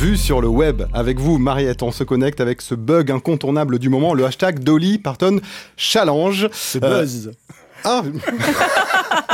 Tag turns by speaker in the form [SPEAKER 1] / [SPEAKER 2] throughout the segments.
[SPEAKER 1] vue sur le web. Avec vous, Mariette, on se connecte avec ce bug incontournable du moment, le hashtag Dolly Parton Challenge.
[SPEAKER 2] Ce buzz.
[SPEAKER 1] Ah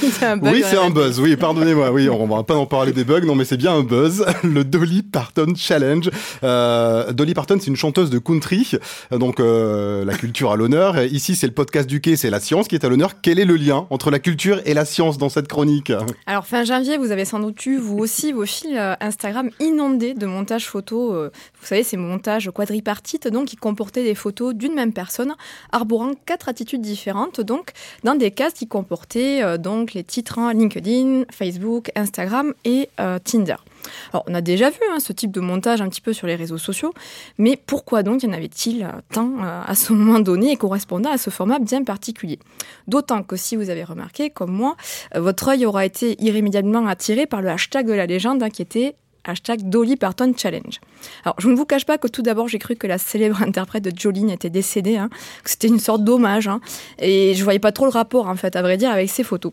[SPEAKER 3] un bug
[SPEAKER 1] oui, c'est un buzz. Oui, pardonnez-moi. Oui, on va pas en parler des bugs. Non, mais c'est bien un buzz. Le Dolly Parton Challenge. Euh, Dolly Parton, c'est une chanteuse de country. Donc, euh, la culture à l'honneur. Ici, c'est le podcast du quai, c'est la science qui est à l'honneur. Quel est le lien entre la culture et la science dans cette chronique
[SPEAKER 3] Alors fin janvier, vous avez sans doute eu, vous aussi, vos fils euh, Instagram inondés de montages photos. vous savez, ces montages quadripartites, donc qui comportaient des photos d'une même personne, arborant quatre attitudes différentes, donc dans des cases qui comportaient euh, les titres hein, LinkedIn, Facebook, Instagram et euh, Tinder. Alors, on a déjà vu hein, ce type de montage un petit peu sur les réseaux sociaux, mais pourquoi donc y en avait-il euh, tant euh, à ce moment donné et correspondant à ce format bien particulier? D'autant que si vous avez remarqué, comme moi, votre œil aura été irrémédiablement attiré par le hashtag de la légende qui était hashtag Dolly Parton Challenge. Alors, je ne vous cache pas que tout d'abord, j'ai cru que la célèbre interprète de Jolene était décédée, hein, que c'était une sorte d'hommage, et je voyais pas trop le rapport, en fait, à vrai dire, avec ces photos.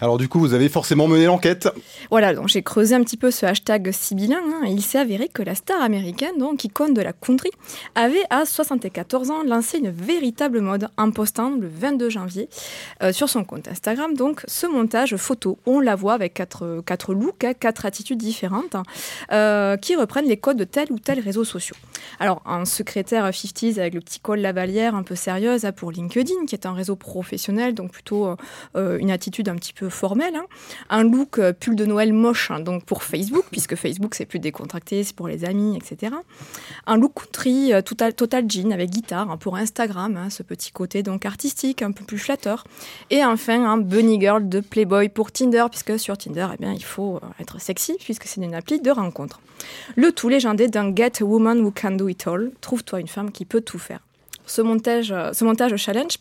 [SPEAKER 1] Alors, du coup, vous avez forcément mené l'enquête.
[SPEAKER 3] Voilà, donc j'ai creusé un petit peu ce hashtag sibyllin. hein, il s'est avéré que la star américaine, donc icône de la country, avait à 74 ans lancé une véritable mode en postant le 22 janvier euh, sur son compte Instagram. Donc ce montage photo, on la voit avec quatre, quatre looks, hein, quatre attitudes différentes hein, euh, qui reprennent les codes de tel ou tel réseau social. Alors un secrétaire 50s avec le petit col lavalière un peu sérieuse pour LinkedIn, qui est un réseau professionnel, donc plutôt euh, une attitude un petit peu formelle. hein. Un look euh, pull de Noël moche, hein, donc pour Facebook, puisque Facebook c'est plus décontracté, c'est pour les amis, etc. Un look country euh, total, jean avec guitare hein, pour Instagram, ce petit côté donc artistique, un peu plus flatteur. Et enfin un bunny girl de Playboy pour Tinder, puisque sur Tinder, eh bien, il faut euh, être sexy, puisque c'est une appli de rencontre. Le tout légendé d'un Get a Woman Who Can Do It All. Trouve-toi une femme qui peut tout faire. Ce montage, euh, ce montage challenge,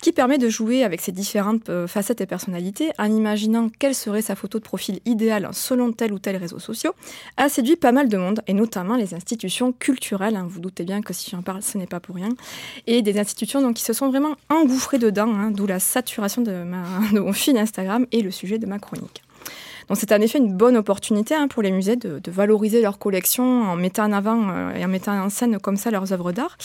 [SPEAKER 3] qui permet de jouer avec ses différentes euh, facettes et personnalités en imaginant quelle serait sa photo de profil idéale selon tel ou tel réseau social, a séduit pas mal de monde, et notamment les institutions culturelles. hein. vous doutez bien que si j'en parle, ce n'est pas pour rien. Et des institutions qui se sont vraiment engouffrées dedans, hein, d'où la saturation de, de mon fil Instagram et le sujet de ma chronique. Donc c'est en effet une bonne opportunité hein, pour les musées de, de valoriser leur collection en mettant en avant euh, et en mettant en scène comme ça leurs œuvres d'art.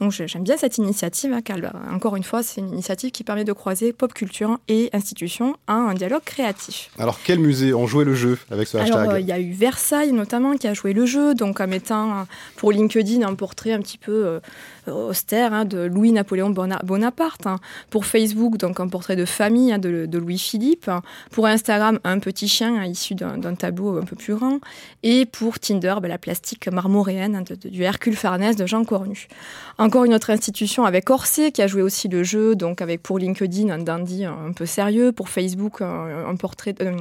[SPEAKER 3] Donc j'aime bien cette initiative, hein, car bah, encore une fois, c'est une initiative qui permet de croiser pop culture et institutions en un dialogue créatif.
[SPEAKER 1] Alors, quel musée ont joué le jeu avec ce hashtag?
[SPEAKER 3] Alors, euh, il y a eu Versailles notamment qui a joué le jeu, donc en mettant euh, pour LinkedIn un portrait un petit peu euh, austère hein, de Louis-Napoléon Bona- Bonaparte. hein. Pour Facebook, donc un portrait de famille de, de Louis-Philippe. Pour Instagram, un petit chien hein, issu d'un tableau un peu plus grand. Et pour Tinder, ben, la plastique marmoréenne du Hercule Farnèse de Jean Cornu. Encore une autre institution avec Orsay qui a joué aussi le jeu, donc avec pour LinkedIn un dandy un peu sérieux, pour Facebook un, portrait, euh,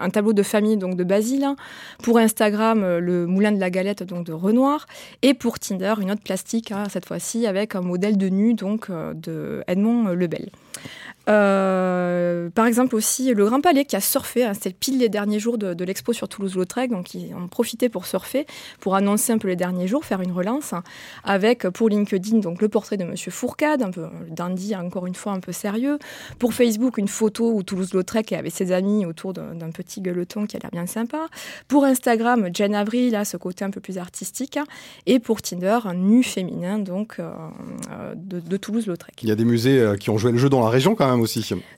[SPEAKER 3] un tableau de famille donc de Basile, hein. pour Instagram euh, le Moulin de la Galette donc de Renoir, et pour Tinder une autre plastique hein, cette fois-ci avec un modèle de nu donc euh, de Edmond Lebel. Euh, par exemple aussi le Grand Palais qui a surfé, hein, c'était pile les derniers jours de, l'expo sur Toulouse-Lautrec, donc ils ont profité pour surfer, pour annoncer un peu les derniers jours, faire une relance, hein, avec pour LinkedIn donc le portrait de Monsieur Fourcade, un peu dandy encore une fois un peu sérieux, pour Facebook une photo où Toulouse-Lautrec est avec ses amis autour d'un petit gueuleton qui a l'air bien sympa, pour Instagram Jen Avril, là ce côté un peu plus artistique, hein, et pour Tinder un nu féminin donc euh, euh, de, Toulouse-Lautrec.
[SPEAKER 1] Il y a des musées qui ont joué le jeu dans la région quand même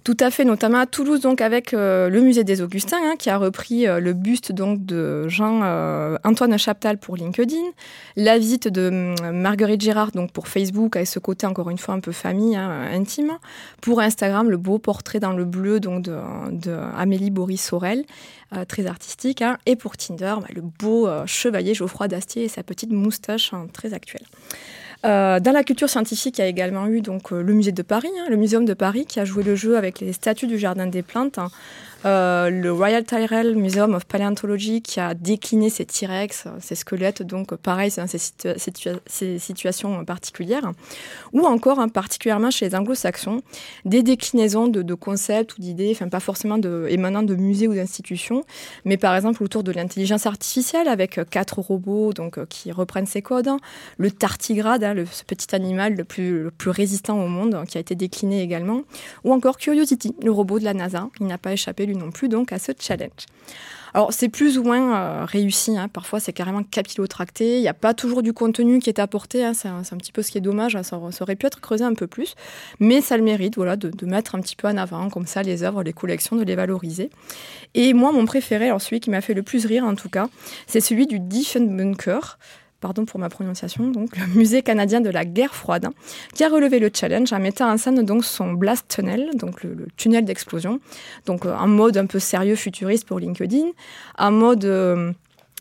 [SPEAKER 3] Tout à fait, notamment à Toulouse, donc avec euh, le musée des Augustins, hein, qui a repris euh, le buste donc de Jean euh, Chaptal pour LinkedIn, la visite de hum, Marguerite Gérard donc pour Facebook, avec ce côté encore une fois un peu famille, hein, intime. Pour Instagram, le beau portrait dans le bleu donc de, Amélie Boris Sorel, très artistique. hein. Et pour Tinder, bah, le beau chevalier Geoffroy d'Astier et sa petite moustache très actuelle. Euh, dans la culture scientifique, il y a également eu donc euh, le musée de Paris, hein, le muséum de Paris, qui a joué le jeu avec les statues du jardin des plantes. hein. Euh, le Royal Tyrrell Museum of Paleontology qui a décliné ses T-Rex, ses squelettes, donc pareil, c'est ces, ces situations particulières. Ou encore, hein, particulièrement chez les anglo-saxons, des déclinaisons de, concepts ou d'idées, enfin pas forcément émanant de musées ou d'institutions, mais par exemple autour de l'intelligence artificielle avec quatre robots donc, qui reprennent ces codes, hein. le tardigrade, hein, le, ce petit animal le plus, le plus résistant au monde, qui a été décliné également. Ou encore Curiosity, le robot de la NASA. Il n'a pas échappé lui non plus donc à ce challenge. Alors c'est plus ou moins euh, réussi, hein. parfois c'est carrément capillotracté, il n'y a pas toujours du contenu qui est apporté, hein. c'est un, petit peu ce qui est dommage, hein. ça, aurait pu être creusé un peu plus, mais ça le mérite voilà, de, mettre un petit peu en avant comme ça les œuvres, les collections, de les valoriser. Et moi mon préféré, celui qui m'a fait le plus rire en tout cas, c'est celui du Diefenbunker pardon pour ma prononciation, donc le musée canadien de la guerre froide, qui a relevé le challenge en mettant en scène donc son blast tunnel, donc le, tunnel d'explosion, donc un mode un peu sérieux futuriste pour LinkedIn, un mode euh,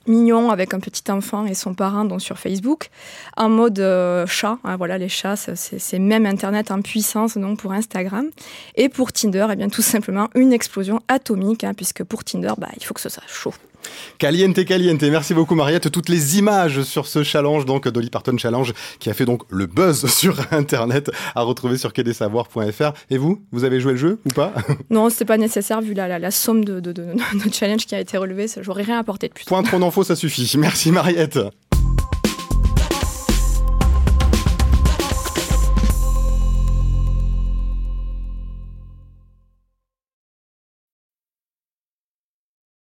[SPEAKER 3] mignon avec un petit enfant et son parrain donc sur Facebook, en mode euh, chat, hein, voilà les chats c'est même internet en puissance donc pour Instagram. Et pour Tinder et eh bien tout simplement une explosion atomique hein, puisque pour Tinder bah, il faut que ce soit chaud.
[SPEAKER 1] Caliente, caliente. Merci beaucoup, Mariette. Toutes les images sur ce challenge, donc Dolly Parton Challenge, qui a fait donc le buzz sur Internet, à retrouver sur quai-des-savoirs.fr. Et vous, vous avez joué le jeu ou pas?
[SPEAKER 3] Non, c'est pas nécessaire vu la, la, la somme de, de, de, de, challenge qui a été relevée. J'aurais rien apporté de plus.
[SPEAKER 1] Point trop d'infos, ça suffit. Merci, Mariette.